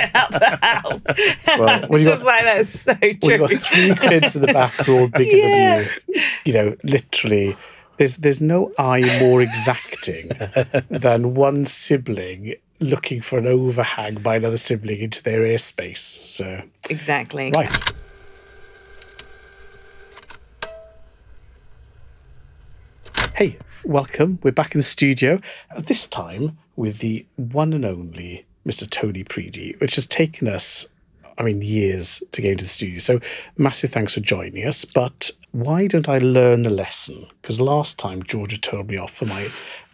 get out of the house. Well, when it's you just got- like that's so true. Well, you've got three kids in the back who are all bigger Yeah. than you. You know, literally, there's there's no eye more exacting than one sibling looking for an overhang by another sibling into their airspace. So, exactly. right. Hey, welcome. We're back in the studio. This time with the one and only Mr. Tony Preedy, which has taken us, I mean, years to get into the studio. So, massive thanks for joining us. But why don't I learn the lesson? Because last time Georgia told me off for my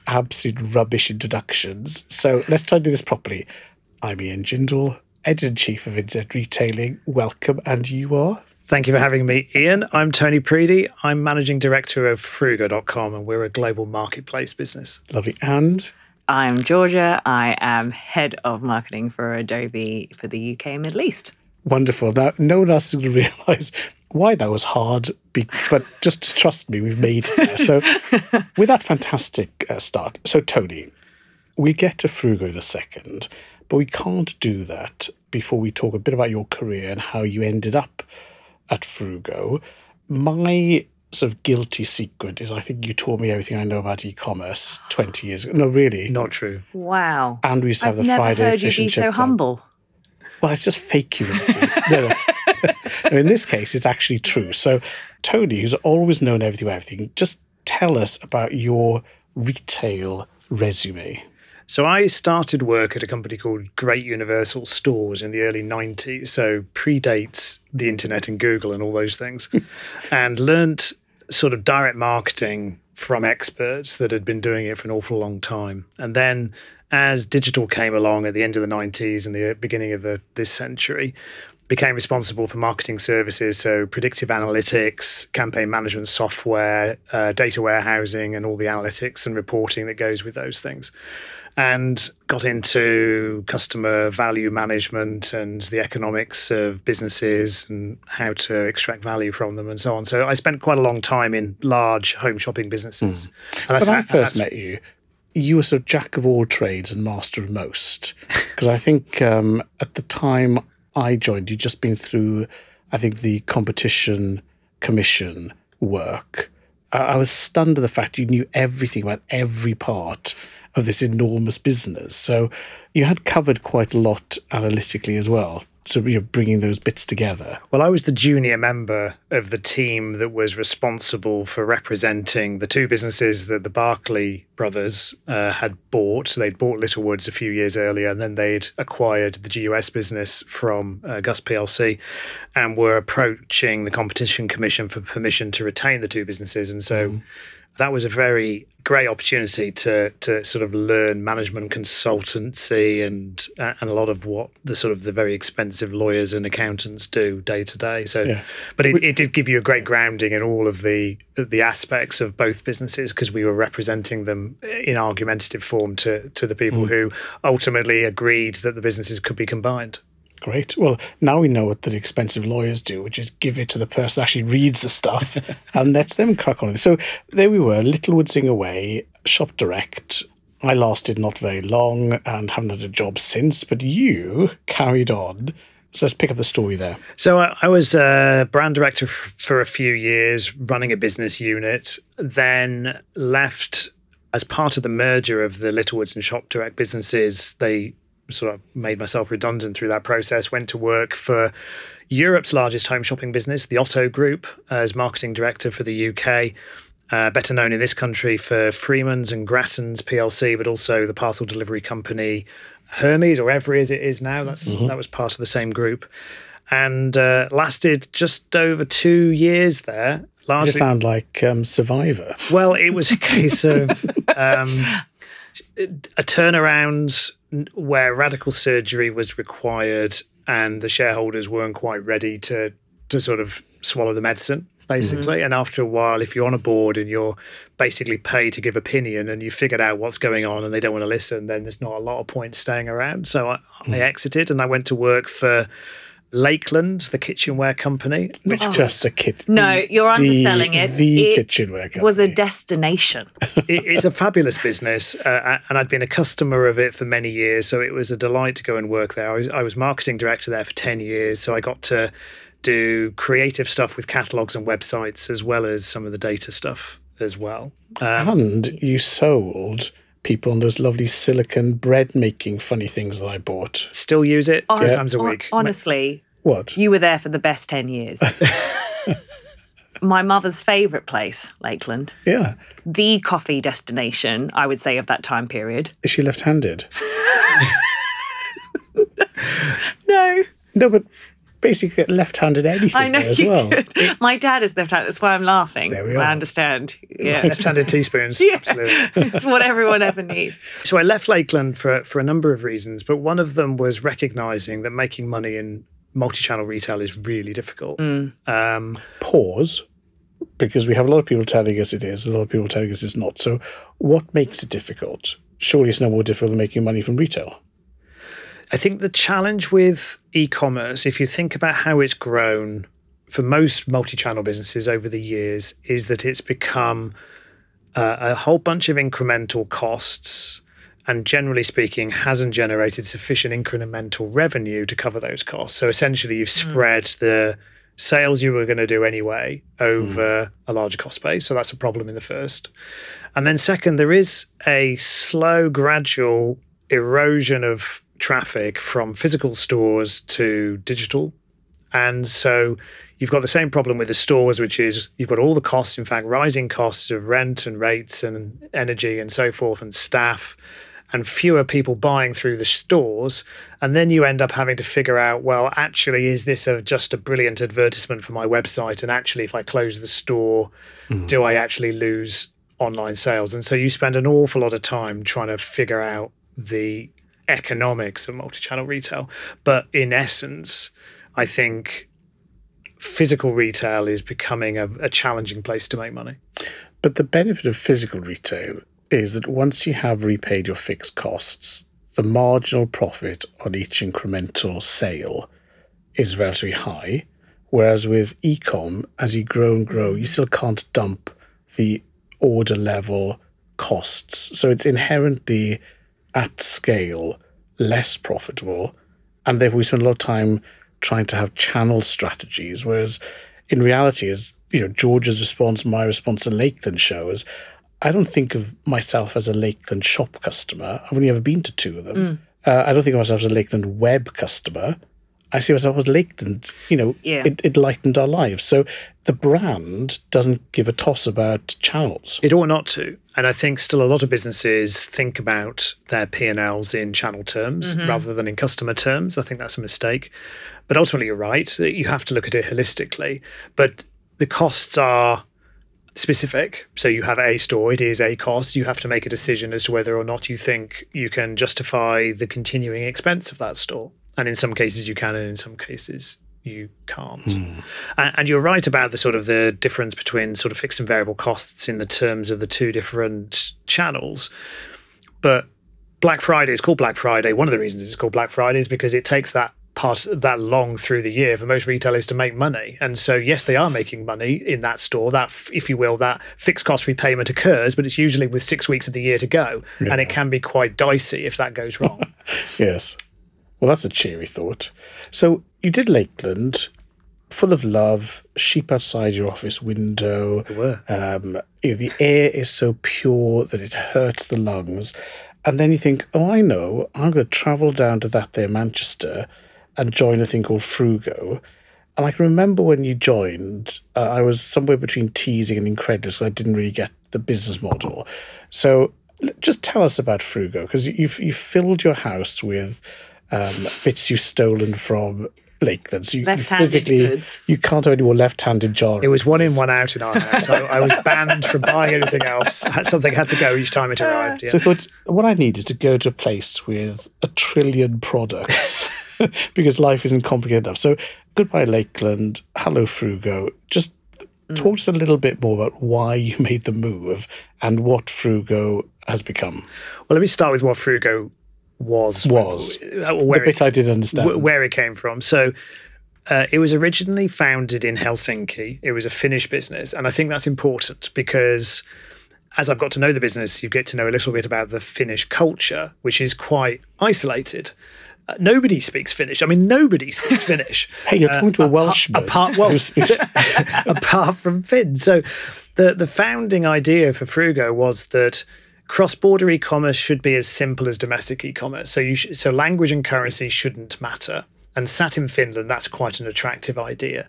absolute rubbish introductions. So, let's try to do this properly. I'm Ian Jindal, editor in chief of Internet Retailing. Welcome. And you are? Thank you for having me, Ian. I'm Tony Preedy. I'm managing director of Fruugo.com, and we're a global marketplace business. Lovely. And I'm Georgia. I am head of marketing for Adobe for the UK and Middle East. Wonderful. Now, no one else is going to realise why that was hard, but just trust me, we've made it there. So, with that fantastic uh, start, so Tony, we'll get to Fruugo in a second, but we can't do that before we talk a bit about your career and how you ended up at Fruugo. My sort of guilty secret is I think you taught me everything I know about e-commerce 20 years ago. No, really. Not true. Wow. And we used to have I've the never Friday heard you fish be chip so club. humble. Well, it's just fake humility. no, no. No, in this case, it's actually true. So, Tony, who's always known everything about everything, just tell us about your retail resume. So I started work at a company called Great Universal Stores in the early 90s, so predates the internet and Google and all those things, and learnt sort of direct marketing from experts that had been doing it for an awful long time. And then as digital came along at the end of the 90s and the beginning of the, this century, became responsible for marketing services, so predictive analytics, campaign management software, uh, data warehousing, and all the analytics and reporting that goes with those things. And got into customer value management and the economics of businesses and how to extract value from them and so on. So I spent quite a long time in large home shopping businesses. And that's When I first met you, you were sort of jack of all trades and master of most. Because I think um, at the time I joined, you'd just been through, I think, the competition commission work. I, I was stunned at the fact you knew everything about every part of this enormous business. So you had covered quite a lot analytically as well. So you're bringing those bits together. Well, I was the junior member of the team that was responsible for representing the two businesses that the Barclay brothers uh, had bought. So they'd bought Littlewoods a few years earlier, and then they'd acquired the GUS business from uh, Gus PLC, and were approaching the Competition Commission for permission to retain the two businesses. And so that was a very great opportunity to to sort of learn management consultancy and uh, and a lot of what the sort of the very expensive lawyers and accountants do day to day. So, Yeah. but it, it did give you a great grounding in all of the the aspects of both businesses because we were representing them in argumentative form to to the people mm. who ultimately agreed that the businesses could be combined. Great. Well, now we know what the expensive lawyers do, which is give it to the person that actually reads the stuff and lets them crack on with it. So there we were, Littlewoodsing away, shop direct. I lasted not very long and haven't had a job since, but you carried on. So let's pick up the story there. So I, I was a brand director f- for a few years, running a business unit. Then left as part of the merger of the Littlewoods and Shop Direct businesses. They sort of made myself redundant through that process. Went to work for Europe's largest home shopping business, the Otto Group, as marketing director for the UK. Uh, better known in this country for Freeman's and Grattan's PLC, but also the parcel delivery company Hermes or Evri as it is now. That's that was part of the same group, and uh, lasted just over two years there. Largely, it sound like um, Survivor? well, it was a case of um, a turnaround where radical surgery was required, and the shareholders weren't quite ready to to sort of swallow the medicine. Basically, mm-hmm. and after a while, if you're on a board and you're basically paid to give opinion, and you figured out what's going on, and they don't want to listen, then there's not a lot of point staying around. So I, I mm. exited, and I went to work for Lakeland, the kitchenware company, which Not just a kit. No, you're the- underselling it. The It kitchenware company. was a destination. it- it's a fabulous business, uh, and I'd been a customer of it for many years, so it was a delight to go and work there. I was, I was marketing director there for ten years, so I got to do creative stuff with catalogs and websites, as well as some of the data stuff as well. Um, and you sold people on those lovely silicon bread making funny things that I bought. still use it three Hon- times a week. Honestly, What? you were there for the best 10 years. My mother's favourite place, Lakeland, Yeah. the coffee destination, I would say, of that time period. Is she left-handed? No, No, but basically left-handed anything I know as you well. could. My dad is left handed. That's why I'm laughing. There we are. I understand. Yeah. Left-handed teaspoons, Yeah. absolutely. it's what everyone ever needs. So I left Lakeland for for a number of reasons, but one of them was recognizing that making money in multi-channel retail is really difficult. Um, Pause, because we have a lot of people telling us it is, a lot of people telling us it's not. So, what makes it difficult? Surely it's no more difficult than making money from retail. I think the challenge with e-commerce, if you think about how it's grown for most multi-channel businesses over the years, is that it's become uh, a whole bunch of incremental costs, and generally speaking, hasn't generated sufficient incremental revenue to cover those costs. So essentially, you've spread the sales you were going to do anyway over a larger cost base. So that's a problem in the first. And then second, there is a slow, gradual erosion of traffic from physical stores to digital. And so you've got the same problem with the stores, which is you've got all the costs, in fact, rising costs of rent and rates and energy and so forth and staff and fewer people buying through the stores. And then you end up having to figure out, well, actually, is this a, just a brilliant advertisement for my website? And actually, if I close the store, mm. do I actually lose online sales? And so you spend an awful lot of time trying to figure out the economics of multi-channel retail. But in essence, I think physical retail is becoming a, a challenging place to make money. But the benefit of physical retail is that once you have repaid your fixed costs, the marginal profit on each incremental sale is relatively high. Whereas with ecom, as you grow and grow, you still can't dump the order level costs. So it's inherently at scale less profitable. And therefore we spend a lot of time trying to have channel strategies. Whereas in reality, as you know, George's response, my response to Lakeland shows, I don't think of myself as a Lakeland shop customer. I've only ever been to two of them. Uh, I don't think of myself as a Lakeland web customer. I see myself as Lakeland. You know, Yeah. it, it lightened our lives. So the brand doesn't give a toss about channels. It ought not to. And I think still a lot of businesses think about their P&Ls in channel terms mm-hmm. rather than in customer terms. I think that's a mistake. But ultimately, you're right. that You have to look at it holistically. But the costs are specific. So you have a store, it is a cost. You have to make a decision as to whether or not you think you can justify the continuing expense of that store. And in some cases you can, and in some cases you can't. Hmm. And, and you're right about the sort of the difference between sort of fixed and variable costs in the terms of the two different channels. But Black Friday is called Black Friday. One of the reasons it's called Black Friday is because it takes that part that long through the year for most retailers to make money. And so, yes, they are making money in that store. That, if you will, that fixed cost repayment occurs, but it's usually with six weeks of the year to go, and it can be quite dicey if that goes wrong. Yes. Well, that's a cheery thought. So you did Lakeland, full of love, sheep outside your office window. were. Um, you know, the air is so pure that it hurts the lungs. And then you think, oh, I know, I'm going to travel down to that there Manchester and join a thing called Fruugo. And I can remember when you joined, uh, I was somewhere between teasing and incredulous. I didn't really get the business model. So just tell us about Fruugo because you've you filled your house with um, bits you've stolen from Lakeland. So you, you physically goods. you can't have any more left-handed jar. It was one in, one out in our house. I, I was banned from buying anything else. Something had to go each time it arrived. Yeah. So I thought what I need is to go to a place with a trillion products because life isn't complicated enough. So goodbye Lakeland, hello Fruugo. Just talk to us a little bit more about why you made the move and what Fruugo has become. Well, let me start with what Fruugo was. Was. uh, The bit it, I didn't understand. where it came from. So, Uh, it was originally founded in Helsinki. It was a Finnish business. And I think that's important because as I've got to know the business, you get to know a little bit about the Finnish culture, which is quite isolated. Uh, nobody speaks Finnish. I mean, nobody speaks Finnish. Hey, you're talking to a Welshman. apart well, apart from Finn. So the the founding idea for Fruugo was that cross-border e-commerce should be as simple as domestic e-commerce. So you sh- so language and currency shouldn't matter. And sat in Finland, that's quite an attractive idea.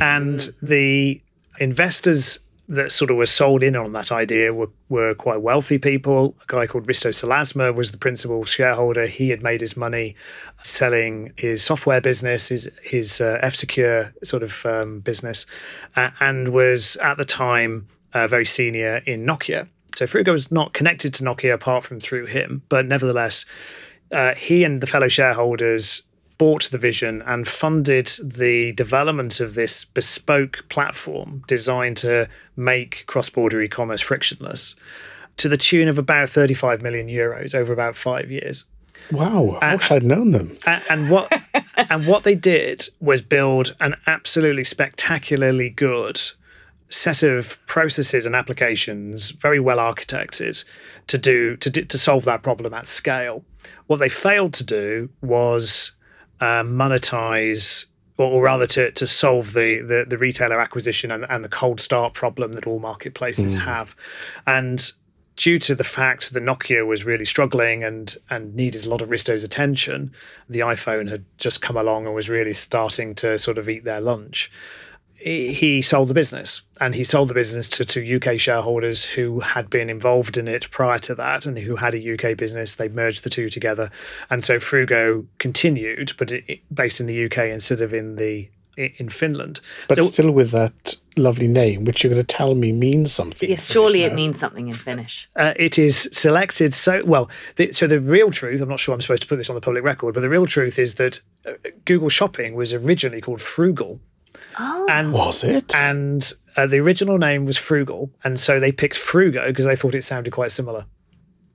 And the investors that sort of were sold in on that idea were, were quite wealthy people. A guy called Risto Siilasmaa was the principal shareholder. He had made his money selling his software business, his, his uh, F Secure sort of um, business, uh, and was at the time uh, very senior in Nokia. So Fruugo was not connected to Nokia apart from through him, but nevertheless, uh, he and the fellow shareholders bought the vision and funded the development of this bespoke platform designed to make cross-border e-commerce frictionless to the tune of about 35 million euros over about five years. wow, I wish I'd known them. A- And what and what they did was build an absolutely spectacularly good set of processes and applications, very well architected, to do to to solve that problem at scale. What they failed to do was uh, monetize, or, or rather, to to solve the the, the retailer acquisition and, and the cold start problem that all marketplaces have, and due to the fact that Nokia was really struggling and and needed a lot of Risto's attention, the iPhone had just come along and was really starting to sort of eat their lunch. He he sold the business, and he sold the business to to UK shareholders who had been involved in it prior to that, and who had a UK business. They merged the two together, and so Fruugo continued, but it, it- based in the UK instead of in the in Finland. But so, still with that lovely name, which you're going to tell me means something. Yes, surely Finnish it now. means something in Finnish. Uh, it is selected so well. The, so the real truth, I'm not sure I'm supposed to put this on the public record, but the real truth is that uh, Google Shopping was originally called Froogle, Oh, and Was it? and uh, the original name was Froogle, and so they picked Fruugo because they thought it sounded quite similar.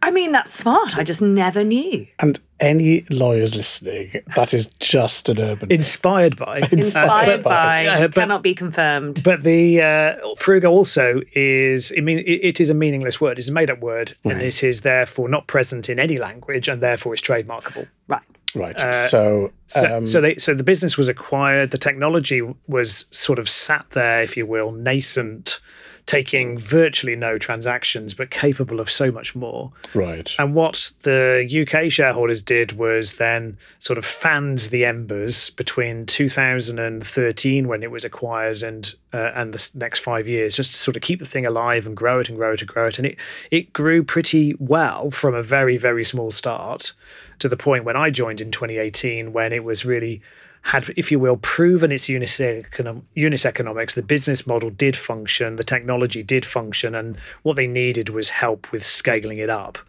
I mean, that's smart. I just never knew. And any lawyers listening, that is just an urban. Inspired by, Inspired but- by, uh, but- cannot be confirmed. But the uh, Fruugo also is, I mean, it, it is a meaningless word. It's a made-up word, and it is therefore not present in any language, and therefore it's trademarkable. right. Right. so, So, um, so they so the business was acquired. The technology was sort of sat there, if you will, nascent, taking virtually no transactions, but capable of so much more. right. And what the UK shareholders did was then sort of fanned the embers between 2013 when it was acquired and uh, and the next five years, just to sort of keep the thing alive and grow it and grow it and grow it. And it it grew pretty well from a very very small start to the point when I joined in 2018 when it was really had, if you will, proven its unit, econom- unit economics. The business model did function, the technology did function, and what they needed was help with scaling it up.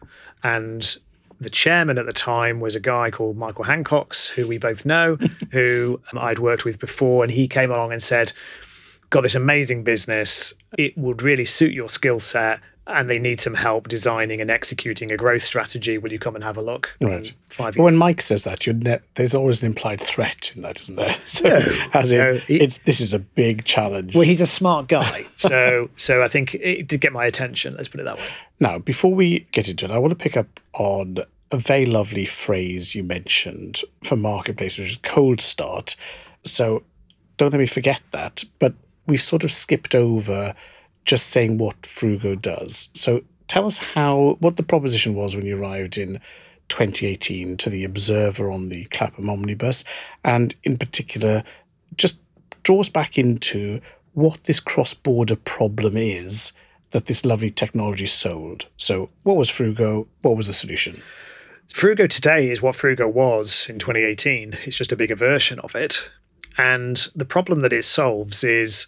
And the chairman at the time was a guy called Michael Hancocks, who we both know, who um, I'd worked with before, and he came along and said, "Got this amazing business. It would really suit your skill set." And they need some help designing and executing a growth strategy. Will you come and have a look? Right. And Five But when. Mike says that, you'd ne- there's always an implied threat in that, isn't there? So, as in, no, he- it's this is a big challenge. Well, he's a smart guy, so so I think it did get my attention. Let's put it that way. Now, before we get into it, I want to pick up on a very lovely phrase you mentioned for marketplace, which is cold start. So don't let me forget that. But we sort of skipped over just saying what Fruugo does. So tell us how what the proposition was when you arrived in 2018 to the Observer on the Clapham Omnibus, and in particular, just draw us back into what this cross-border problem is that this lovely technology sold. So, what was Fruugo? What was the solution? Fruugo today is what Fruugo was in 2018. It's just a bigger version of it. And the problem that it solves is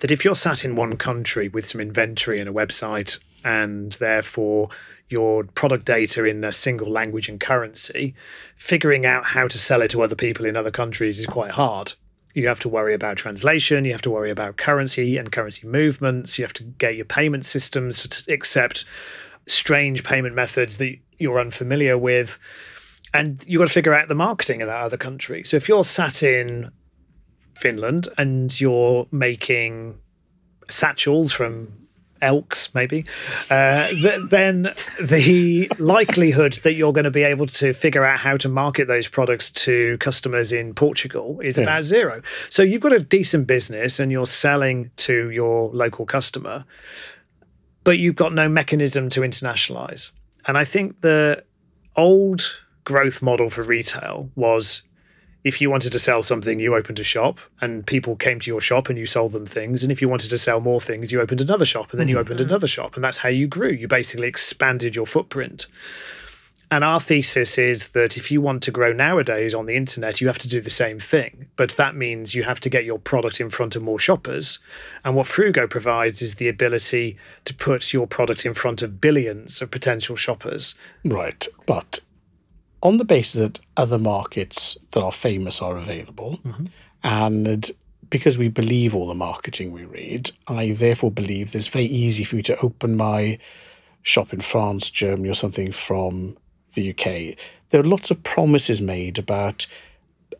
that if you're sat in one country with some inventory and a website, and therefore your product data in a single language and currency, figuring out how to sell it to other people in other countries is quite hard. You have to worry about translation, you have to worry about currency and currency movements, you have to get your payment systems to accept strange payment methods that you're unfamiliar with and you've got to figure out the marketing in that other country. So if you're sat in Finland and you're making satchels from elks, maybe, uh, th- then the likelihood that you're going to be able to figure out how to market those products to customers in Portugal is Yeah. about zero. So you've got a decent business and you're selling to your local customer, but you've got no mechanism to internationalize. And I think the old growth model for retail was if you wanted to sell something, you opened a shop and people came to your shop and you sold them things. And if you wanted to sell more things, you opened another shop and then you mm-hmm. opened another shop. And that's how you grew. You basically expanded your footprint. And our thesis is that if you want to grow nowadays on the internet, you have to do the same thing. But that means you have to get your product in front of more shoppers. And what Fruugo provides is the ability to put your product in front of billions of potential shoppers. Right. But on the basis that other markets that are famous are available, mm-hmm. and because we believe all the marketing we read, I therefore believe that it's very easy for me to open my shop in France, Germany, or something from the UK. There are lots of promises made about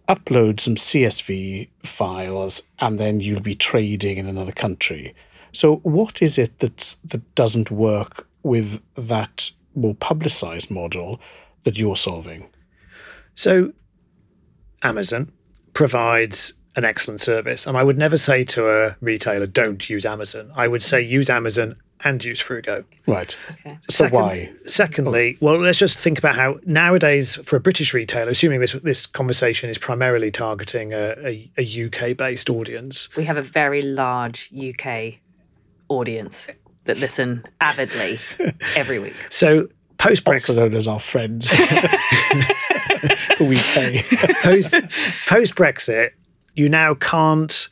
upload some CSV files and then you'll be trading in another country. So what is it that that doesn't work with that more publicized model that you're solving? So, Amazon provides an excellent service. And I would never say to a retailer, don't use Amazon. I would say use Amazon and use Fruugo. Right. Okay. So why? Secondly, well, let's just think about how nowadays, for a British retailer, assuming this this conversation is primarily targeting a, a, a UK based audience, We have a very large UK audience that listen avidly every week. so post Brexit, as our friends. who we pay. post post Brexit, you now can't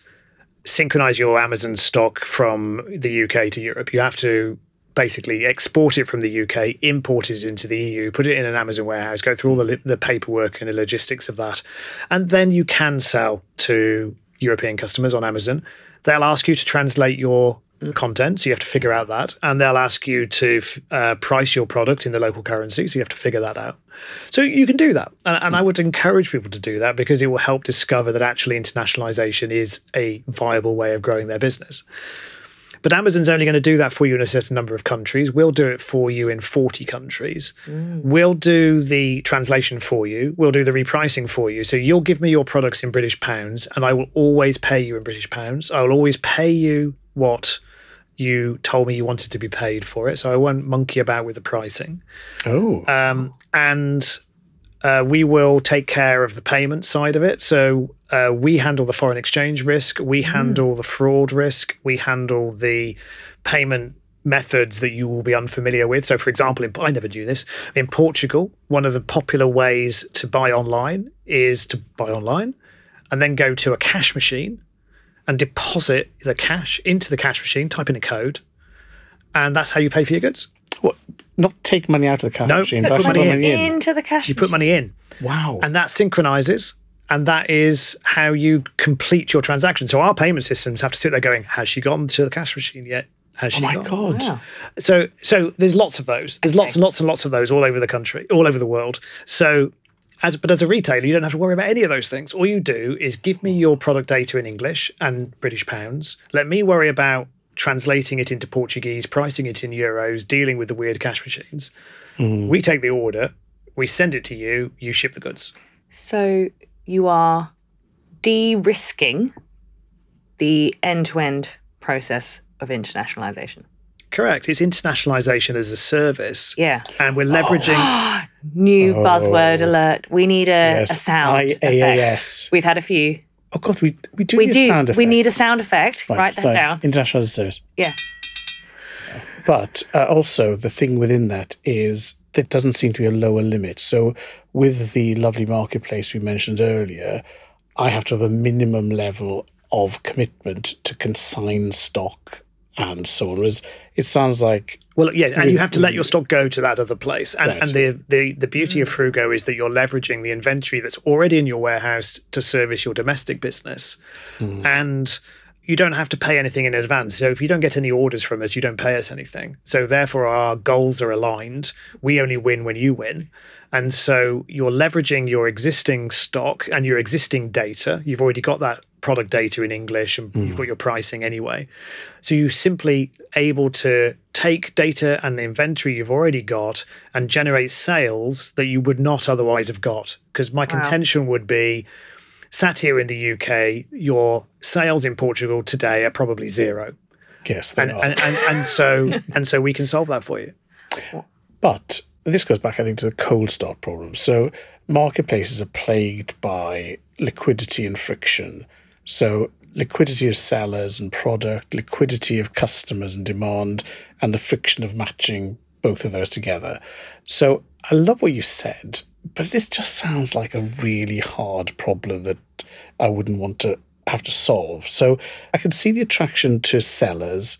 synchronize your Amazon stock from the UK to Europe. You have to basically export it from the UK, import it into the EU, put it in an Amazon warehouse, go through all the, the paperwork and the logistics of that, and then you can sell to European customers on Amazon. They'll ask you to translate your content, so you have to figure out that, and they'll ask you to uh, price your product in the local currency, so you have to figure that out. So you can do that, and, and I would encourage people to do that because it will help discover that actually internationalization is a viable way of growing their business. But Amazon's only going to do that for you in a certain number of countries. We'll do it for you in 40 countries. We'll do the translation for you. We'll do the repricing for you. So you'll give me your products in British pounds, and I will always pay you in British pounds. I will always pay you what you told me you wanted to be paid for it. So I won't monkey about with the pricing. Oh. Um, and uh, we will take care of the payment side of it. So uh, we handle the foreign exchange risk, we handle the fraud risk, we handle the payment methods that you will be unfamiliar with. So, for example, in, I never knew this. In Portugal, one of the popular ways to buy online is to buy online and then go to a cash machine and deposit the cash into the cash machine, type in a code, and that's how you pay for your goods. What? Not take money out of the cash No, machine, put but money put in. money in. Into the cash. Machine. You put money in. Wow. and that synchronizes and that is how you complete your transaction so our payment systems have to sit there going has she gone to the cash machine yet has she oh my gone? god. Wow. so so there's lots of those there's lots and lots and lots of those all over the country all over the world so as but as a retailer you don't have to worry about any of those things all you do is give me your product data in english and british pounds let me worry about translating it into portuguese pricing it in euros dealing with the weird cash machines mm. we take the order we send it to you you ship the goods So you are de-risking the end-to-end process of internationalization. Correct. It's internationalization as a service. Yeah. And we're leveraging. New buzzword Oh. alert. We need a, Yes. a sound IaaS. effect. We've had a few. Oh god, we we do We need do. a sound effect. We need a sound effect. Right, Write that down. International as a service. Yeah. But uh, also, the thing within that is there doesn't seem to be a lower limit. So, with the lovely marketplace we mentioned earlier, I have to have a minimum level of commitment to consign stock and so on. Whereas it sounds like Well, yeah, and you have to let your stock go to that other place. And, Right. and the, the, the beauty of Fruugo is that you're leveraging the inventory that's already in your warehouse to service your domestic business. Mm. And you don't have to pay anything in advance. So if you don't get any orders from us, you don't pay us anything. So therefore, our goals are aligned. We only win when you win. And so you're leveraging your existing stock and your existing data. You've already got that product data in English and you've hmm. got your pricing anyway. So you're simply able to take data and inventory you've already got and generate sales that you would not otherwise have got. Because my contention would be sat here in the UK, your sales in Portugal today are probably zero. Yes, they And are. and, and, and so and so we can solve that for you. But this goes back, I think, to the cold start problem. So marketplaces are plagued by liquidity and friction. So liquidity of sellers and product, liquidity of customers and demand, and the friction of matching both of those together. So I love what you said, but this just sounds like a really hard problem that I wouldn't want to have to solve. So I can see the attraction to sellers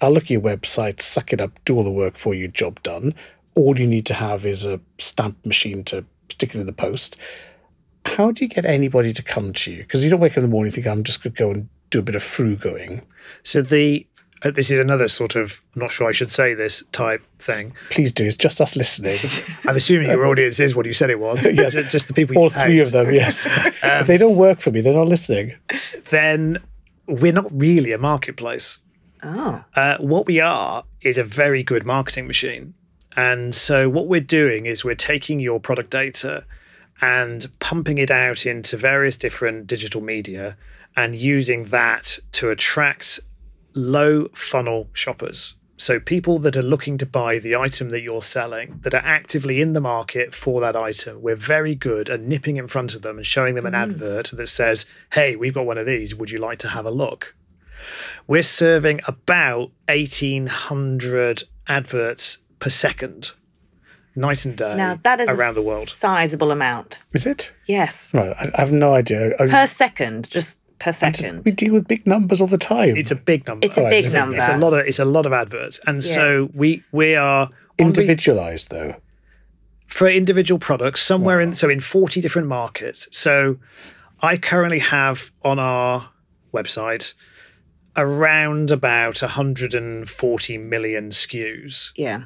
I'll look at your website, suck it up, do all the work for you, job done. All you need to have is a stamp machine to stick it in the post. How do you get anybody to come to you? Because you don't wake up in the morning and think, I'm just going to go and do a bit of frugoing. So the uh, this is another sort of I'm not sure I should say this type thing. Please do. It's just us listening. I'm assuming your audience is what you said it was. Yes. Just- just the people. all you three of them, yes. if they don't work for me, they're not listening. Then we're not really a marketplace. Oh. Uh, what we are is a very good marketing machine. And so, what we're doing is we're taking your product data and pumping it out into various different digital media and using that to attract low funnel shoppers. So, people that are looking to buy the item that you're selling, that are actively in the market for that item, we're very good at nipping in front of them and showing them an mm. advert that says, Hey, we've got one of these. Would you like to have a look? we're serving about 1800 adverts per second night and day Now that is around a the world sizable amount. Is it? Yes. Right. I, I have no idea. I, Per second, just per second. we deal with big numbers all the time. it's a big number It's a Right, big it's a- number. it's a lot of it's a lot of adverts and so we we are on re- individualized, though. for individual products somewhere in so in 40 different markets so i currently have on our website around about 140 million skus yeah.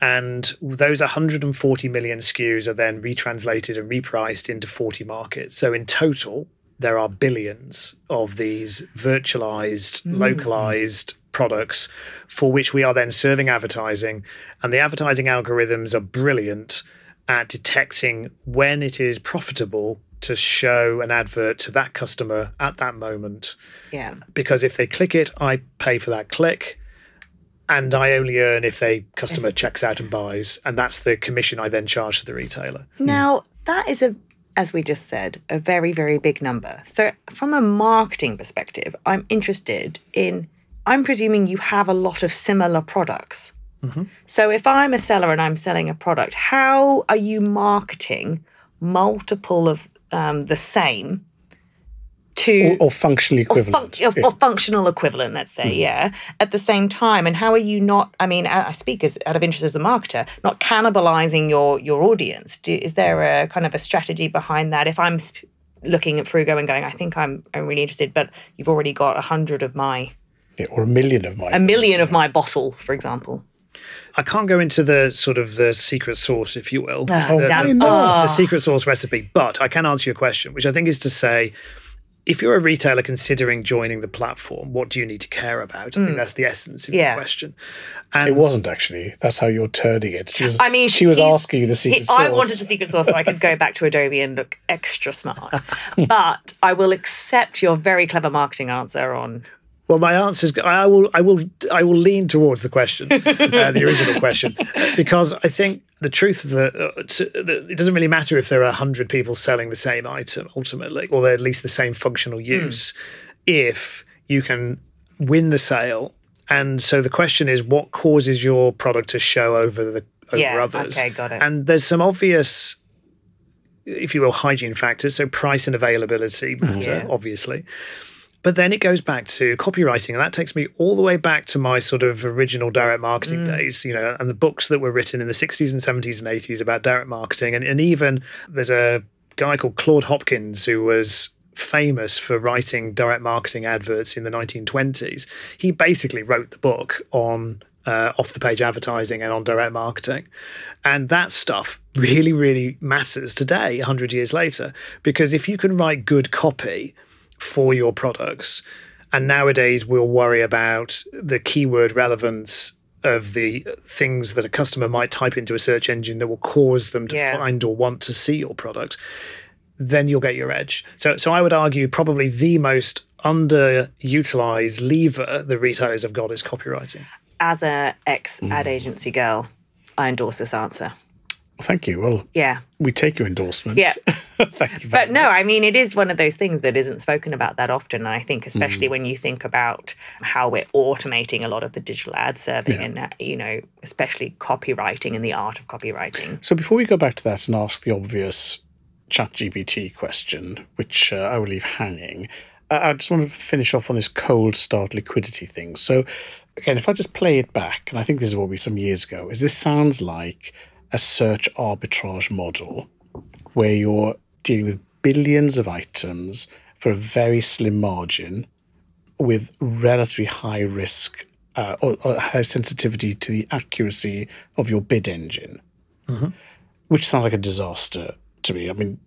And those 140 million SKUs are then retranslated and repriced into 40 markets. So in total, there are billions of these virtualized, hmm. localized products for which we are then serving advertising. And the advertising algorithms are brilliant at detecting when it is profitable to show an advert to that customer at that moment Yeah. because if they click it, I pay for that click, and I only earn if they customer checks out and buys, and that's the commission I then charge to the retailer. Now, that is a, as we just said, a very, very big number. So, from a marketing perspective, I'm interested in, I'm presuming you have a lot of similar products. So, if I'm a seller and I'm selling a product, how are you marketing multiple of um, the same to Or, or functionally or, equivalent. func- or, or functional equivalent, let's say, mm-hmm. yeah, at the same time. And how are you not? I mean, I I speak as out of interest as a marketer, not cannibalizing your your audience. Do, is there a kind of a strategy behind that? If I'm sp- looking at Fruugo and going, I think I'm I'm really interested, but you've already got a hundred of my, Yeah, or a million of my. a million of my bottle, for example. I can't go into the sort of the secret sauce, if you will, Oh, the, damn. the- the Oh. secret sauce recipe, but I can answer your question, which I think is to say. If you're a retailer considering joining the platform, what do you need to care about? I think hmm. that's the essence of Yeah. your question. And It wasn't actually. That's how you're turning it. She was, I mean, she was asking you the secret he- sauce. I wanted the secret sauce so I could go back to Adobe and look extra smart. but I will accept your very clever marketing answer on Well, my answer is I will I will I will lean towards the question, uh, the original question, because I think the truth of the, uh, to, the it doesn't really matter if there are hundred people selling the same item ultimately, or at least the same functional use, if you can win the sale. And so the question is, what causes your product to show over the over Yeah, others? okay, got it. And there's some obvious if you will, hygiene factors. So price and availability matter, Yeah. obviously. But then it goes back to copywriting, and that takes me all the way back to my sort of original direct marketing days, you know, and the books that were written in the 60s and 70s and 80s about direct marketing. And, and even there's a guy called Claude Hopkins who was famous for writing direct marketing adverts in the 1920s. He basically wrote the book on uh, off the page advertising and on direct marketing. And that stuff really, really matters today, 100 years later, because if you can write good copy, for your products. And nowadays, we'll worry about the keyword relevance of the things that a customer might type into a search engine that will cause them to Yeah. find or want to see your product. Then you'll get your edge. So, so I would argue probably the most underutilized lever the retailers have got is copywriting. As a ex ad mm. agency girl, I endorse this answer. Thank you. Well, Yeah. we take your endorsement. Yeah. Thank you. Very But no, I mean, it is one of those things that isn't spoken about that often. And I think, especially when you think about how we're automating a lot of the digital ad serving Yeah. and, uh, you know, especially copywriting and the art of copywriting. So before we go back to that and ask the obvious ChatGPT question, which uh, I will leave hanging, uh, I just want to finish off on this cold start liquidity thing. So again, if I just play it back, and I think this is what we some years ago, is this sounds like a search arbitrage model where you're dealing with billions of items for a very slim margin with relatively high risk uh, or, or high sensitivity to the accuracy of your bid engine, which sounds like a disaster to me. I mean,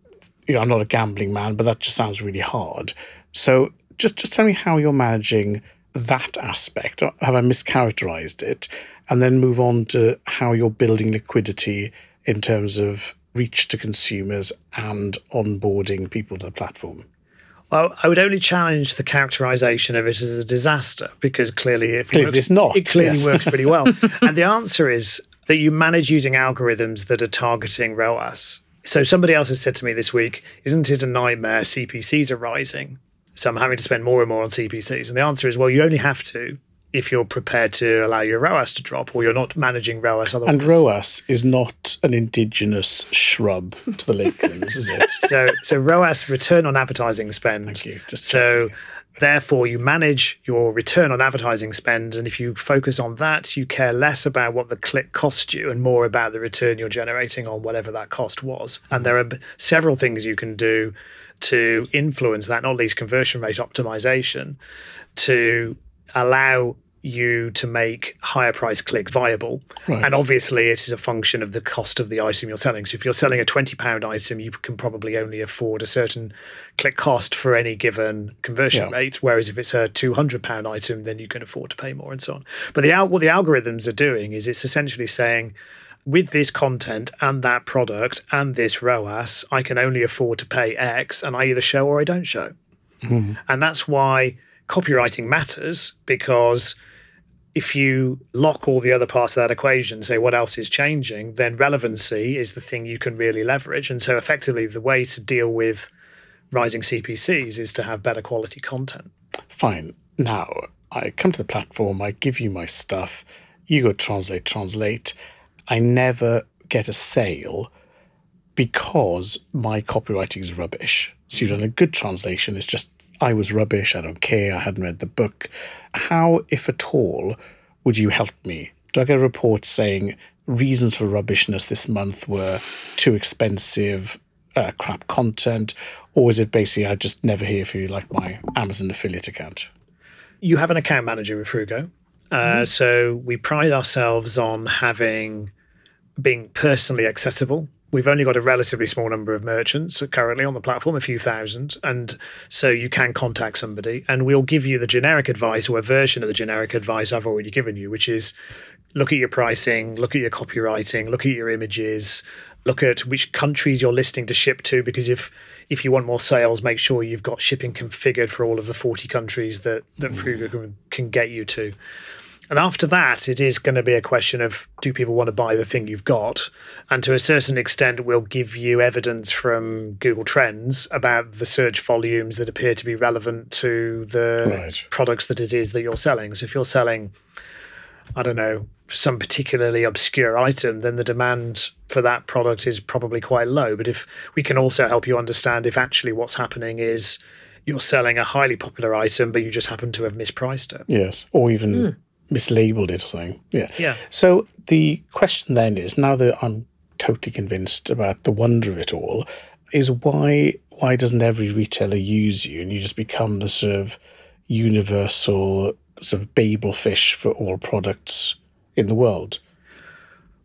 you know, I'm not a gambling man, but that just sounds really hard. So just just tell me how you're managing that aspect. Have I mischaracterized it? And then move on to how you're building liquidity in terms of reach to consumers and onboarding people to the platform. Well, I would only challenge the characterization of it as a disaster because clearly, if Clearly works, it's not, It clearly yes. works pretty well. and the answer is that you manage using algorithms that are targeting ROAS. So somebody else has said to me this week, "Isn't it a nightmare? CPCs are rising, so I'm having to spend more and more on CPCs." And the answer is, well, you only have to if you're prepared to allow your ROAS to drop, or you're not managing ROAS otherwise. And ROAS is not an indigenous shrub to the Lakelands, is it? so so ROAS return on advertising spend. Thank you. Just so therefore you manage your return on advertising spend and if you focus on that you care less about what the click cost you and more about the return you're generating on whatever that cost was. And there are several things you can do to influence that, not least conversion rate optimization to allow you to make higher price clicks viable. Right. And obviously, it is a function of the cost of the item you're selling. So if you're selling a £20 item, you can probably only afford a certain click cost for any given conversion Yeah. rate. Whereas if it's a £200 item, then you can afford to pay more and so on. But the what the algorithms are doing is it's essentially saying, with this content and that product and this ROAS, I can only afford to pay X and I either show or I don't show. Hmm. And that's why copywriting matters because if you lock all the other parts of that equation, say what else is changing, then relevancy is the thing you can really leverage. And so effectively the way to deal with rising CPCs is to have better quality content. Fine. Now, I come to the platform, I give you my stuff, you go translate, translate. I never get a sale because my copywriting is rubbish. So you've done a good translation, it's just I was rubbish, I don't care, I hadn't read the book. How, if at all, would you help me? Do I get a report saying reasons for rubbishness this month were too expensive, uh, crap content, or is it basically I just never hear from you like my Amazon affiliate account? You have an account manager with Fruugo. Uh, So we pride ourselves on having being personally accessible. We've only got a relatively small number of merchants currently on the platform, a few thousand. And so you can contact somebody and we'll give you the generic advice or a version of the generic advice I've already given you, which is look at your pricing, look at your copywriting, look at your images, look at which countries you're listing to ship to. Because if if you want more sales, make sure you've got shipping configured for all of the 40 countries that, that Fruugo can, can get you to. And after that, it is going to be a question of do people want to buy the thing you've got? And to a certain extent, we'll give you evidence from Google Trends about the search volumes that appear to be relevant to the Right. products that it is that you're selling. So if you're selling, I don't know, some particularly obscure item, then the demand for that product is probably quite low. But if we can also help you understand if actually what's happening is you're selling a highly popular item, but you just happen to have mispriced it. Yes, or even hmm. Mislabeled it or something. Yeah. Yeah. So the question then is now that I'm totally convinced about the wonder of it all, is why why doesn't every retailer use you and you just become the sort of universal sort of babel fish for all products in the world?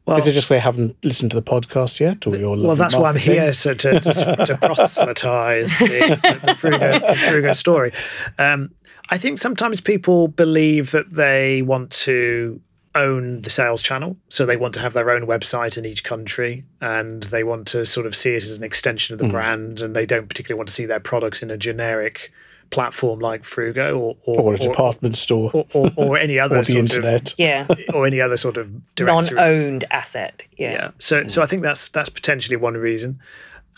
Well, Is it just they haven't listened to the podcast yet, or your well, that's why I'm here, so to, to, to proselytize the, the, Fruugo, the Fruugo story. Um, I think sometimes people believe that they want to own the sales channel. So they want to have their own website in each country and they want to sort of see it as an extension of the brand and they don't particularly want to see their products in a generic platform like Fruugo or or, or a department store, or, or, or any other or the sort internet. Yeah. or any other sort of directory. Non-owned asset. Yeah. Yeah. So so I think that's that's potentially one reason.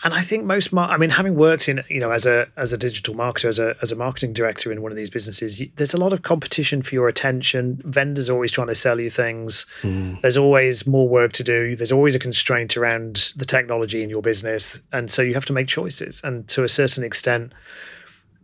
And I think most mar- I mean having worked in you know as a as a digital marketer as a as a marketing director in one of these businesses you, there's a lot of competition for your attention vendors are always trying to sell you things hmm. there's always more work to do there's always a constraint around the technology in your business and so you have to make choices and to a certain extent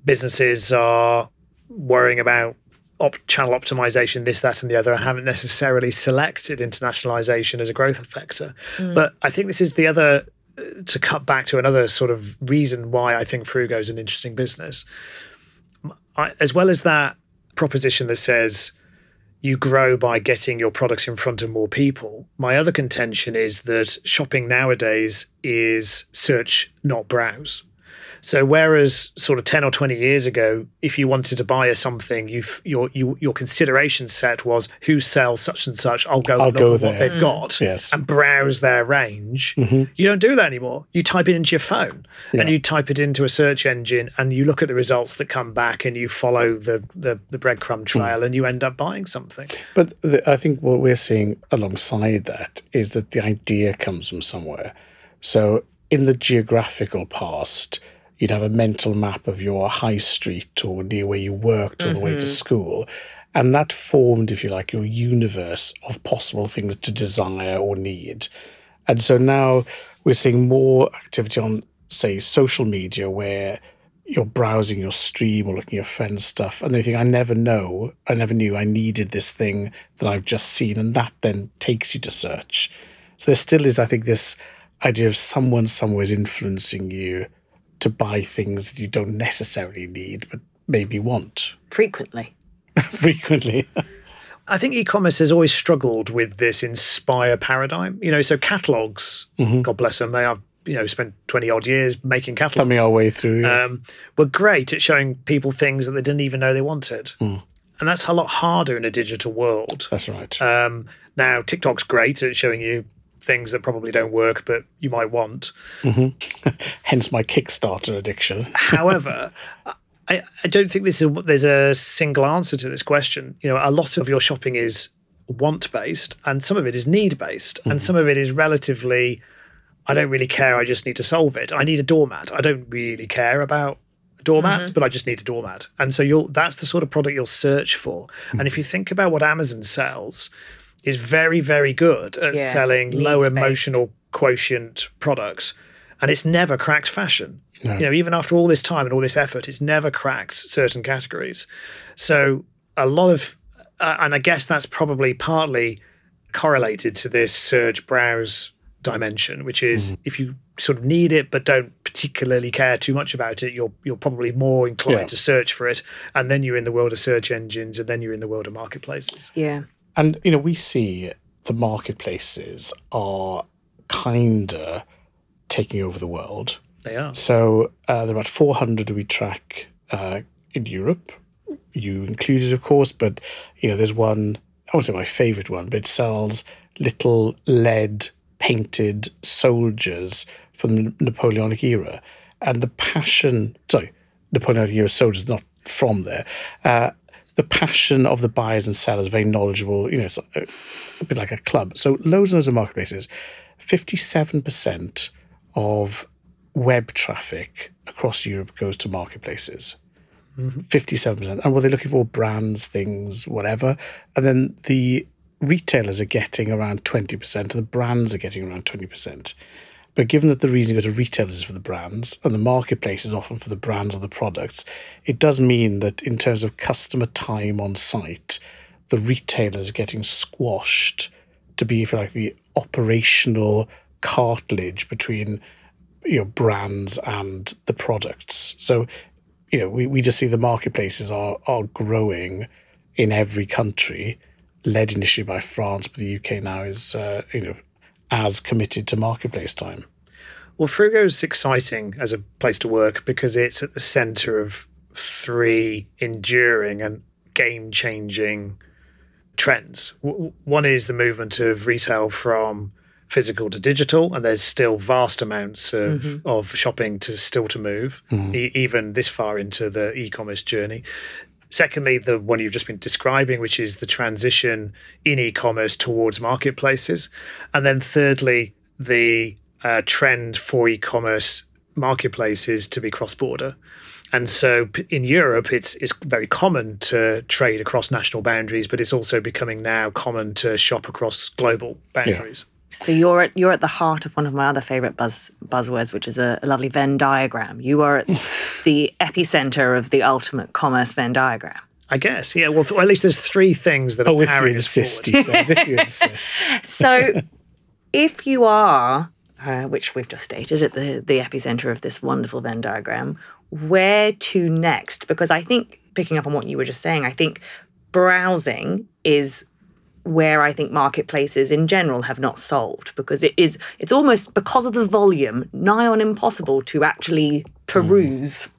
businesses are worrying about op- channel optimization, this, that, and the other, and haven't necessarily selected internationalization as a growth factor. But I think this is the other, uh, to cut back to another sort of reason why I think Fruugo is an interesting business. I, as well as that proposition that says you grow by getting your products in front of more people. My other contention is that shopping nowadays is search, not browse. So whereas sort of 10 or 20 years ago, if you wanted to buy a something, you your you, your consideration set was who sells such and such. I'll go I'll look go at what there. they've got Yes. and browse their range. Mhm. You don't do that anymore. You type it into your phone and you type it into a search engine and you look at the results that come back and you follow the the, the breadcrumb trail and you end up buying something. But the, I think what we're seeing alongside that is that the idea comes from somewhere. So in the geographical past, you'd have a mental map of your high street or near where you worked or the way to mm-hmm. school. And that formed, if you like, your universe of possible things to desire or need. And so now we're seeing more activity on, say, social media where you're browsing your stream or looking at your friends' stuff, and they think, I never know, I never knew I needed this thing that I've just seen. And that then takes you to search. So there still is, I think, this idea of someone somewhere is influencing you to buy things that you don't necessarily need, but maybe want Frequently. frequently. I think e-commerce has always struggled with this inspire paradigm. You know, so catalogs, God bless them, they have you know spent twenty odd years making catalogs. Coming our way through. yes. um, were great at showing people things that they didn't even know they wanted, and that's a lot harder in a digital world. That's right. Um, now TikTok's great at showing you things that probably don't work, but you might want. Mm-hmm. Hence my Kickstarter addiction. However, I, I don't think this is, there's a single answer to this question. You know, a lot of your shopping is want based, and some of it is need based, and mm-hmm. some of it is relatively. I don't really care. I just need to solve it. I need a doormat. I don't really care about doormats, mm-hmm. but I just need a doormat. And so you'll that's the sort of product you'll search for. And if you think about what Amazon sells, is very very good at Yeah, selling low emotional quotient products, and it's never cracked fashion. No. You know, even after all this time and all this effort, it's never cracked certain categories. So a lot of, uh, and I guess that's probably partly correlated to this search browse dimension, which is if you sort of need it but don't particularly care too much about it, you're you're probably more inclined Yeah. to search for it, and then you're in the world of search engines, and then you're in the world of marketplaces. Yeah. And you know, we see the marketplaces are kinda taking over the world. They are. So uh, there are about 400 we track uh, in Europe. You included, of course, but you know, there's one. I won't say my favourite one, but it sells little lead painted soldiers from the Napoleonic era, and the passion. Sorry, Napoleonic era soldiers not from there. Uh, the passion of the buyers and sellers, very knowledgeable. You know, it's a, uh, a bit like a club. So loads and loads of marketplaces. Fifty-seven percent of web traffic across Europe goes to marketplaces. Mm-hmm. 57%. And what they're looking for brands, things, whatever. And then the retailers are getting around 20%, and the brands are getting around 20%. But given that the reason you go to retailers is for the brands and the marketplace is often for the brands or the products, it does mean that in terms of customer time on site, the retailers getting squashed to be, if you like, the operational cartilage between you know brands and the products. So, you know, we, we just see the marketplaces are are growing in every country, led initially by France, but the UK now is uh, you know as committed to marketplace time? Well, Fruugo is exciting as a place to work because it's at the center of three enduring and game changing trends. W- one is the movement of retail from physical to digital, and there's still vast amounts of, mm-hmm. of shopping to still to move, mm-hmm. e- even this far into the e-commerce journey. Secondly, the one you've just been describing, which is the transition in e-commerce towards marketplaces, and then thirdly, the uh, trend for e-commerce marketplaces to be cross-border. And so in Europe, it's it's very common to trade across national boundaries, but it's also becoming now common to shop across global boundaries. So you're at you're at the heart of one of my other favorite buzz buzzwords, which is a, a lovely Venn diagram. You are at the epicenter of the ultimate commerce Venn diagram. I guess, yeah. Well, th- at least there's three things that are Oh, if you insist, forward. he says. If you insist. So if you are, uh, which we've just stated, at the the epicenter of this wonderful Venn diagram, where to next? Because I think picking up on what you were just saying, I think browsing is where I think marketplaces in general have not solved because it is it's almost because of the volume nigh on impossible to actually peruse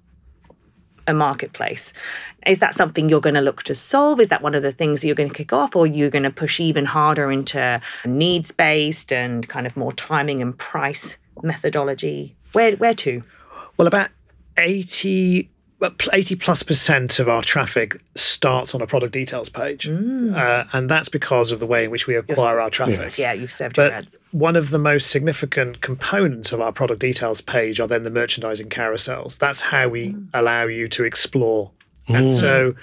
a marketplace. Is that something you're going to look to solve? Is that one of the things you're going to kick off, or you're going to push even harder into needs based and kind of more timing and price methodology? Where where to? Well, about 80, well, pl- 80 plus percent of our traffic starts on a product details page. Mm. Uh, and that's because of the way in which we acquire our traffic. Yes. Yeah, you've served your But ads. one of the most significant components of our product details page are then the merchandising carousels. That's how we mm. allow you to explore. And mm. so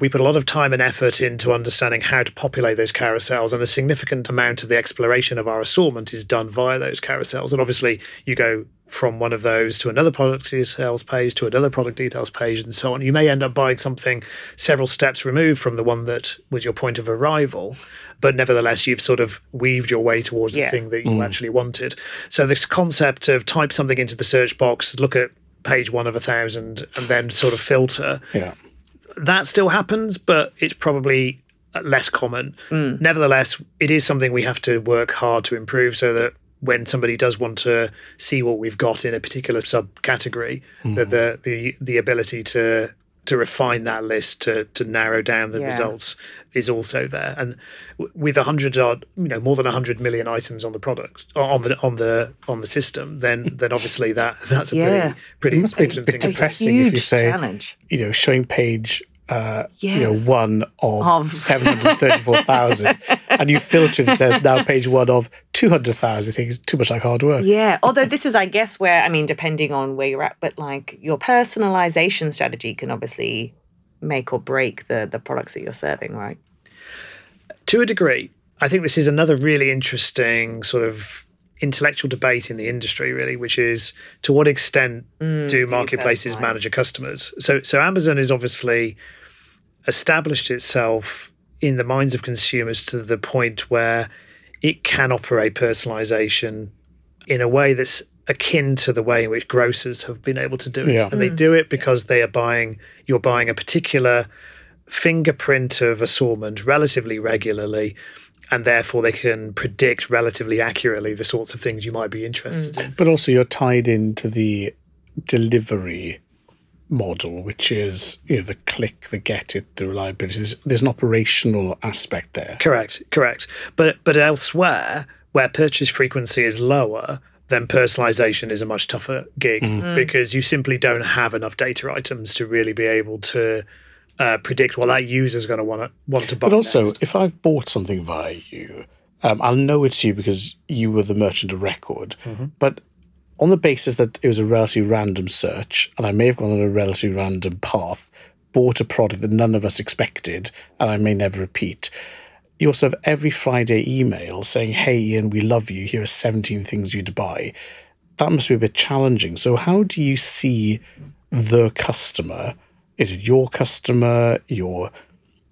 we put a lot of time and effort into understanding how to populate those carousels, and a significant amount of the exploration of our assortment is done via those carousels. And obviously, you go from one of those to another product details page to another product details page and so on. You may end up buying something several steps removed from the one that was your point of arrival, but nevertheless, you've sort of weaved your way towards Yeah. the thing that you mm. actually wanted. So, this concept of type something into the search box, look at page one of a thousand, and then sort of filter Yeah. that still happens, but it's probably less common. Mm. Nevertheless, it is something we have to work hard to improve so that when somebody does want to see what we've got in a particular subcategory, that mm-hmm. the, the the ability to to refine that list to to narrow down the Yeah. results is also there. And w- with a hundred odd, you know, more than a hundred million items on the product on the on the on the system, then then obviously that that's a Yeah. pretty pretty It must be a bit thing to do. depressing if you huge say, challenge. you know, showing page, uh, you know, one of, Of- 734,000, and you filter it, it says now page one of 200,000. I think it's too much like hard work. Yeah, although this is, I guess, where I mean, depending on where you're at, but like your personalization strategy can obviously make or break the the products that you're serving, right? to a degree, I think this is another really interesting sort of intellectual debate in the industry, really, which is to what extent do you marketplaces manage your customers? So, so Amazon is obviously established itself in the minds of consumers to the point where it can operate personalization in a way that's akin to the way in which grocers have been able to do it. Yeah. And they hmm. do it because they are buying, you're buying a particular fingerprint of assortment relatively regularly, and therefore they can predict relatively accurately the sorts of things you might be interested hmm. in. But also, you're tied into the delivery model, which is you know the click, the get it, the reliability. There's, there's an operational aspect there. Correct, correct. But but elsewhere, where purchase frequency is lower, then personalization is a much tougher gig because you simply don't have enough data items to really be able to uh, predict what that user is going to want to want to buy. But also, next. if I've bought something via you, um, I'll know it's you because you were the merchant of record. But on the basis that it was a relatively random search, and I may have gone on a relatively random path, bought a product that none of us expected, and I may never repeat. You also have every Friday email saying, "Hey, Ian, we love you. Here are seventeen things you'd buy." That must be a bit challenging. So, how do you see the customer? Is it your customer, your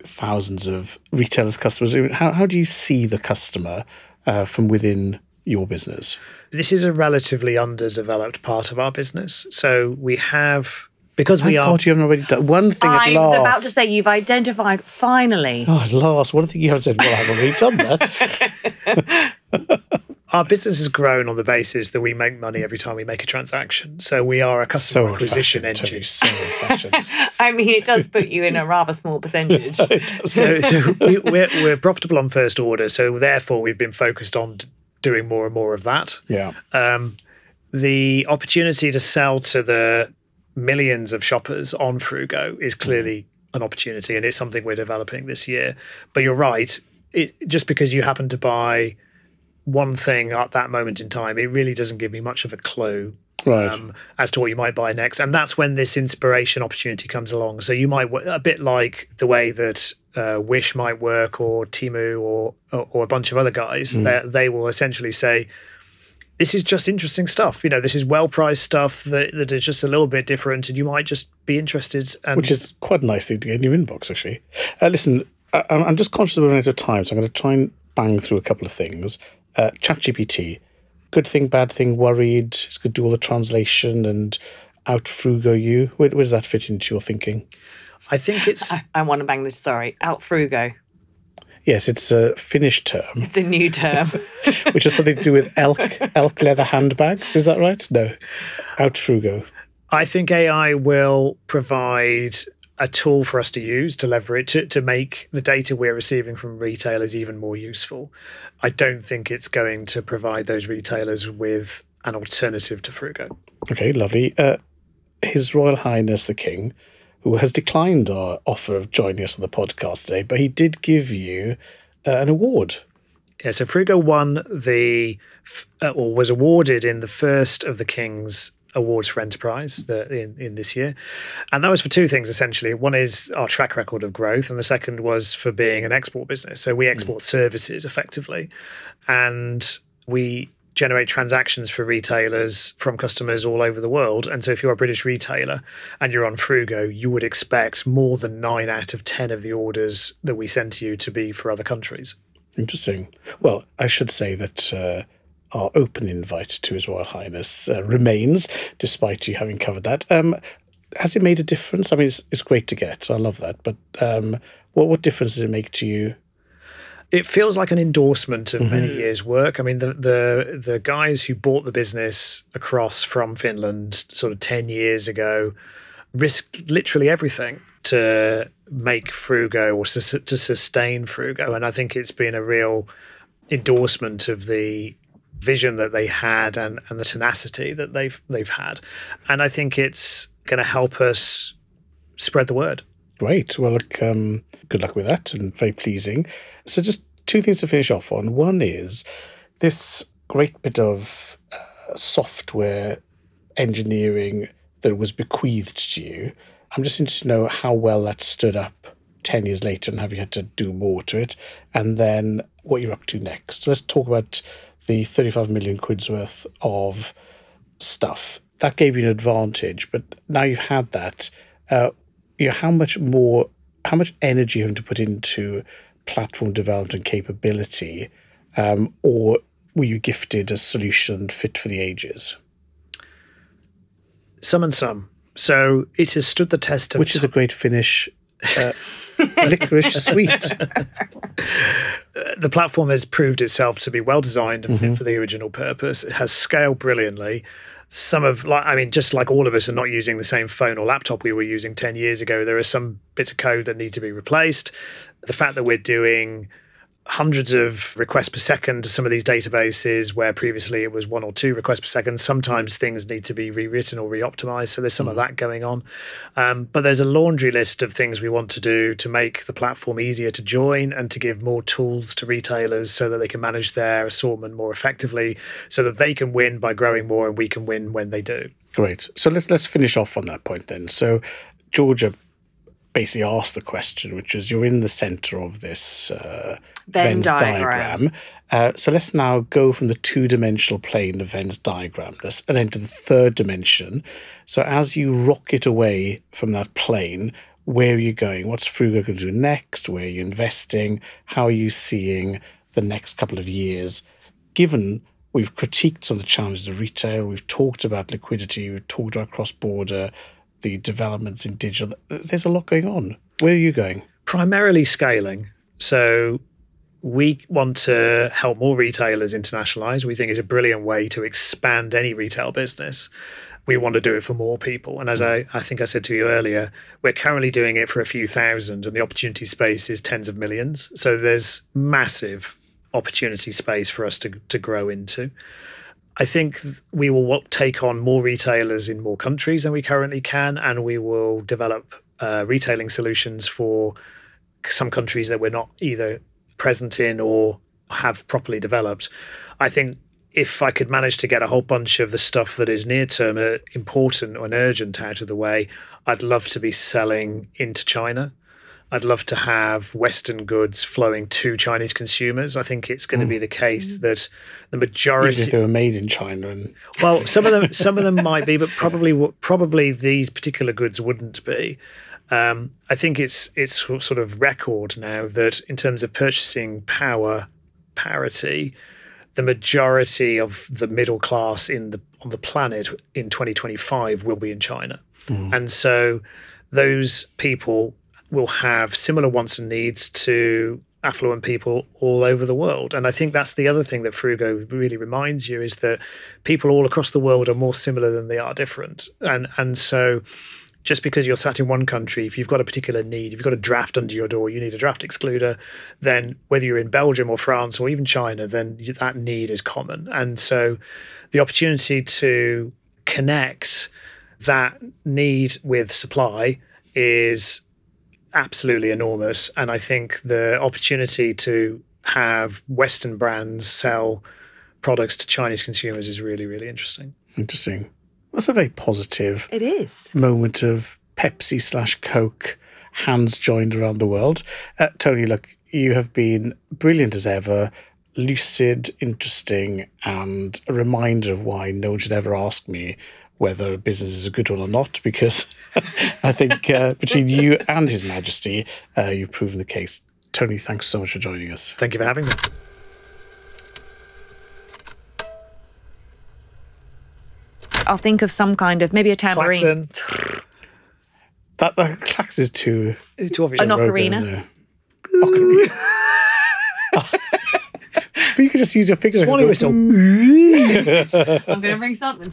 thousands of retailers' customers? How, how do you see the customer uh, from within your business? This is a relatively underdeveloped part of our business, so we have because we are. God you haven't already done one thing at I last. was about to say you've identified finally. Oh, at last, one thing you haven't said. Well, I've already done that. our business has grown on the basis that we make money every time we make a transaction. So we are a customer So acquisition engine. Tony, so. I mean, it does put you in a rather small percentage. so, so we, we're, we're profitable on first order. So therefore, we've been focused on d- doing more and more of that. yeah. Um, the opportunity to sell to the millions of shoppers on Fruugo is clearly an opportunity, and it's something we're developing this year. But you're right; it, just because you happen to buy one thing at that moment in time, it really doesn't give me much of a clue Right. um, as to what you might buy next. And that's when this inspiration opportunity comes along. So you might, a bit like the way that uh, Wish might work or Temu or, or, or a bunch of other guys, they, they will essentially say, this is just interesting stuff. You know, this is well priced stuff that, that is just a little bit different, and you might just be interested. And which is quite a nice thing to get in your inbox, actually. Uh, listen, I, I'm I'm just conscious of running out of time, so I'm going to try and bang through a couple of things. Uh, ChatGPT, good thing, bad thing, worried. It's going to do all the translation and out fruugo you. Where, where does that fit into your thinking? I think it's I, I want to bang this. Sorry, out fruugo. Yes, it's a Finnish term, It's a new term. which has something to do with elk elk leather handbags. Is that right? No, out fruugo. I think AI will provide a tool for us to use to leverage to, to make the data we're receiving from retailers even more useful. I don't think it's going to provide those retailers with an alternative to Fruugo. Okay, lovely. Uh, His Royal Highness the King, who has declined our offer of joining us on the podcast today, but he did give you uh, an award. Yeah, so Fruugo won the uh, or was awarded in the first of the King's awards for enterprise the, in, in this year. And that was for two things essentially. One is our track record of growth, and the second was for being an export business. So we export services effectively. And we generate transactions for retailers from customers all over the world. And so if you're a British retailer and you're on Fruugo, you would expect more than nine out of 10 of the orders that we send to you to be for other countries. Interesting. Well, I should say that uh, our open invite to His Royal Highness uh, remains, despite you having covered that. Um, has it made a difference? I mean, it's, it's great to get. I love that. But um, what what difference does it make to you? it feels like an endorsement of many years' work. I mean, the the the guys who bought the business across from Finland sort of ten years ago risked literally everything to make Fruugo or sus- to sustain Fruugo, and I think it's been a real endorsement of the vision that they had and and the tenacity that they've they've had, and I think it's going to help us spread the word. Great. Well, look, um, good luck with that and very pleasing. So, just two things to finish off on. One is this great bit of uh, software engineering that was bequeathed to you. I'm just interested to know how well that stood up 10 years later and have you had to do more to it? And then what you're up to next. So let's talk about the 35 million quid's worth of stuff. That gave you an advantage, but now you've had that. Uh, you know, how much more, how much energy you have to put into platform development and capability, um, or were you gifted a solution fit for the ages? Some and some. So it has stood the test of Which is a great finish. uh, licorice sweet. the platform has proved itself to be well designed and fit for the original purpose. It has scaled brilliantly. Some of, like, I mean, just like all of us are not using the same phone or laptop we were using 10 years ago, there are some bits of code that need to be replaced. The fact that we're doing hundreds of requests per second to some of these databases where previously it was one or two requests per second. Sometimes things need to be rewritten or re-optimized. So there's some of that going on. Um, but there's a laundry list of things we want to do to make the platform easier to join and to give more tools to retailers so that they can manage their assortment more effectively, so that they can win by growing more and we can win when they do. Great. So let's let's finish off on that point then. So Georgia basically asked the question, which is you're in the center of this uh, Venn Venn diagram. diagram. Uh, so let's now go from the two-dimensional plane of Venn's diagram and into the third dimension. So as you rocket away from that plane, where are you going? What's Fruugo going to do next? Where are you investing? How are you seeing the next couple of years? Given we've critiqued some of the challenges of retail, we've talked about liquidity, we've talked about cross-border, the developments in digital. There's a lot going on. Where are you going? primarily scaling. So we want to help more retailers internationalize. We think it's a brilliant way to expand any retail business. We want to do it for more people. And as mm. I, I think I said to you earlier, we're currently doing it for a few thousand, and the opportunity space is tens of millions. So there's massive opportunity space for us to, to grow into. I think we will take on more retailers in more countries than we currently can, and we will develop uh, retailing solutions for some countries that we're not either present in or have properly developed. I think if I could manage to get a whole bunch of the stuff that is near term uh, important and urgent out of the way, I'd love to be selling into China. I'd love to have Western goods flowing to Chinese consumers. I think it's going to be the case that the majority, Even if they were made in China, and well, some of them, some of them might be, but probably, probably these particular goods wouldn't be. Um, I think it's it's sort of record now that in terms of purchasing power parity, the majority of the middle class in the on the planet in 2025 will be in China, mm. and so those people will have similar wants and needs to affluent people all over the world. And I think that's the other thing that Fruugo really reminds you is that people all across the world are more similar than they are different. And and so just because you're sat in one country, if you've got a particular need, if you've got a draft under your door, you need a draft excluder, then whether you're in Belgium or France or even China, then that need is common. And so the opportunity to connect that need with supply is absolutely enormous. And I think the opportunity to have Western brands sell products to Chinese consumers is really, really interesting. Interesting. That's a very positive it is moment of Pepsi slash Coke hands joined around the world. Uh, Tony, look, you have been brilliant as ever, lucid, interesting, and a reminder of why no one should ever ask me whether a business is a good one or not, because I think uh, between you and His Majesty, uh, you've proven the case. Tony, thanks so much for joining us. Thank you for having me. I'll think of some kind of maybe a tambourine. Klaxon. That the clax is too too obvious. An ocarina. Ocarina. but you could just use your fingers. Swanee whistle. I'm going to bring something.